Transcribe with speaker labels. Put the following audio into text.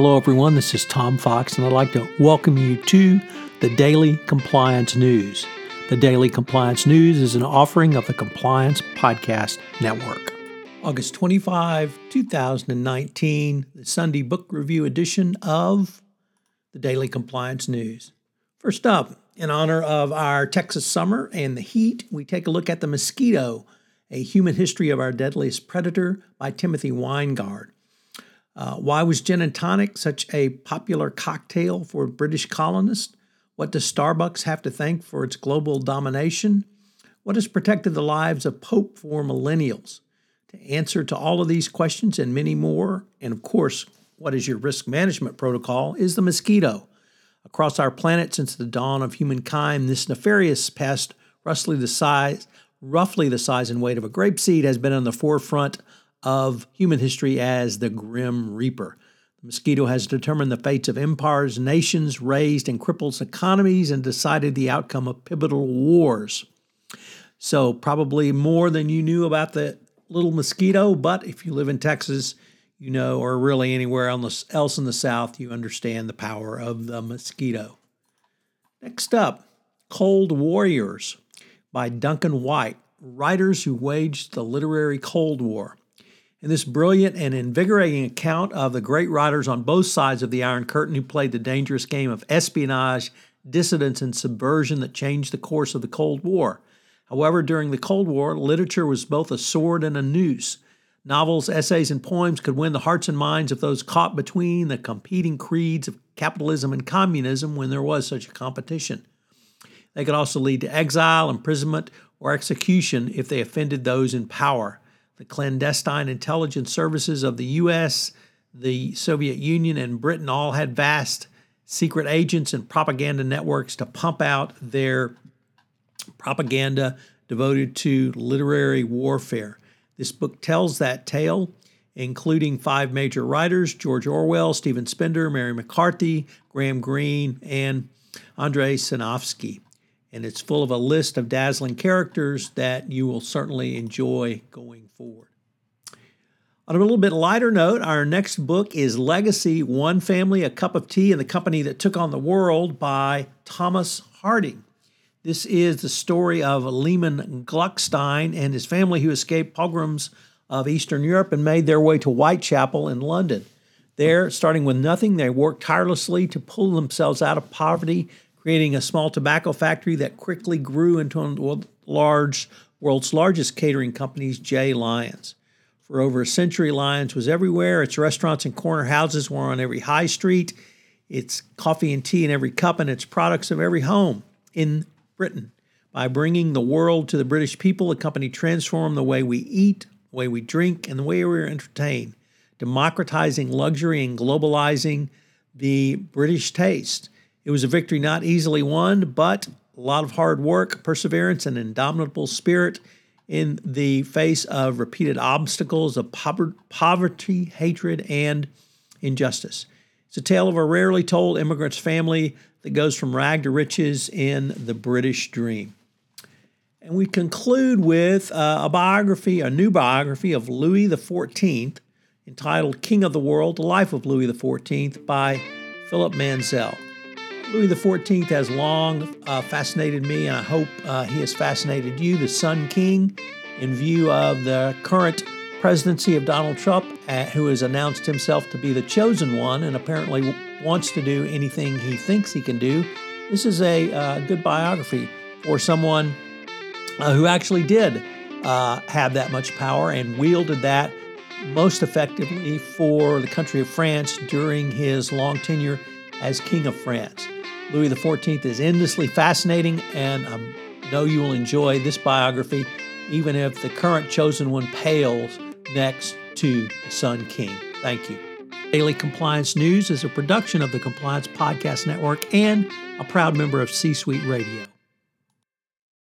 Speaker 1: Hello, everyone. This is Tom Fox, and I'd like to welcome you to the Daily Compliance News. The Daily Compliance News is an offering of the Compliance Podcast Network. August 25, 2019, the Sunday Book Review edition of the Daily Compliance News. First up, in honor of our Texas summer and the heat, we take a look at The Mosquito, a human history of our deadliest predator by Timothy Winegard. Uh, why was gin and tonic such a popular cocktail for British colonists? What does Starbucks have to thank for its global domination? What has protected the lives of Pope for millennials? To answer to all of these questions and many more, and of course, what is your risk management protocol, is the mosquito. Across our planet since the dawn of humankind, this nefarious pest, roughly the size, roughly the size and weight of a grape seed, has been on the forefront of human history as the Grim Reaper. The mosquito has determined the fates of empires, nations, raised and crippled economies, and decided the outcome of pivotal wars. So, probably more than you knew about the little mosquito, but if you live in Texas, you know, or really anywhere else in the South, you understand the power of the mosquito. Next up, Cold Warriors by Duncan White, writers who waged the literary Cold War. In this brilliant and invigorating account of the great writers on both sides of the Iron Curtain who played the dangerous game of espionage, dissidence, and subversion that changed the course of the Cold War. However, during the Cold War, literature was both a sword and a noose. Novels, essays, and poems could win the hearts and minds of those caught between the competing creeds of capitalism and communism when there was such a competition. They could also lead to exile, imprisonment, or execution if they offended those in power the clandestine intelligence services of the U.S., the Soviet Union, and Britain all had vast secret agents and propaganda networks to pump out their propaganda devoted to literary warfare. This book tells that tale, including five major writers George Orwell, Stephen Spender, Mary McCarthy, Graham Greene, and Andrei Sinyavsky and it's full of a list of dazzling characters that you will certainly enjoy going forward. On a little bit lighter note, our next book is Legacy One Family, A Cup of Tea, and the Company That Took on the World by Thomas Harding. This is the story of Lehmann Gluckstein and his family who escaped pogroms of Eastern Europe and made their way to Whitechapel in London. There, starting with nothing, they worked tirelessly to pull themselves out of poverty creating a small tobacco factory that quickly grew into one of the large, world's largest catering companies, J. Lyons. For over a century, Lyons was everywhere. Its restaurants and corner houses were on every high street. Its coffee and tea in every cup, and its products of every home in Britain. By bringing the world to the British people, the company transformed the way we eat, the way we drink, and the way we are entertained, democratizing luxury and globalizing the British taste. It was a victory not easily won, but a lot of hard work, perseverance, and indomitable spirit in the face of repeated obstacles of poverty, hatred, and injustice. It's a tale of a rarely told immigrant's family that goes from rag to riches in the British dream. And we conclude with uh, a biography, a new biography of Louis XIV entitled King of the World The Life of Louis XIV by Philip Mansel. Louis XIV has long uh, fascinated me, and I hope uh, he has fascinated you, the Sun King, in view of the current presidency of Donald Trump, uh, who has announced himself to be the chosen one and apparently wants to do anything he thinks he can do. This is a uh, good biography for someone uh, who actually did uh, have that much power and wielded that most effectively for the country of France during his long tenure as King of France. Louis XIV is endlessly fascinating, and I know you will enjoy this biography, even if the current chosen one pales next to the Sun King. Thank you. Daily Compliance News is a production of the Compliance Podcast Network and a proud member of C Suite Radio.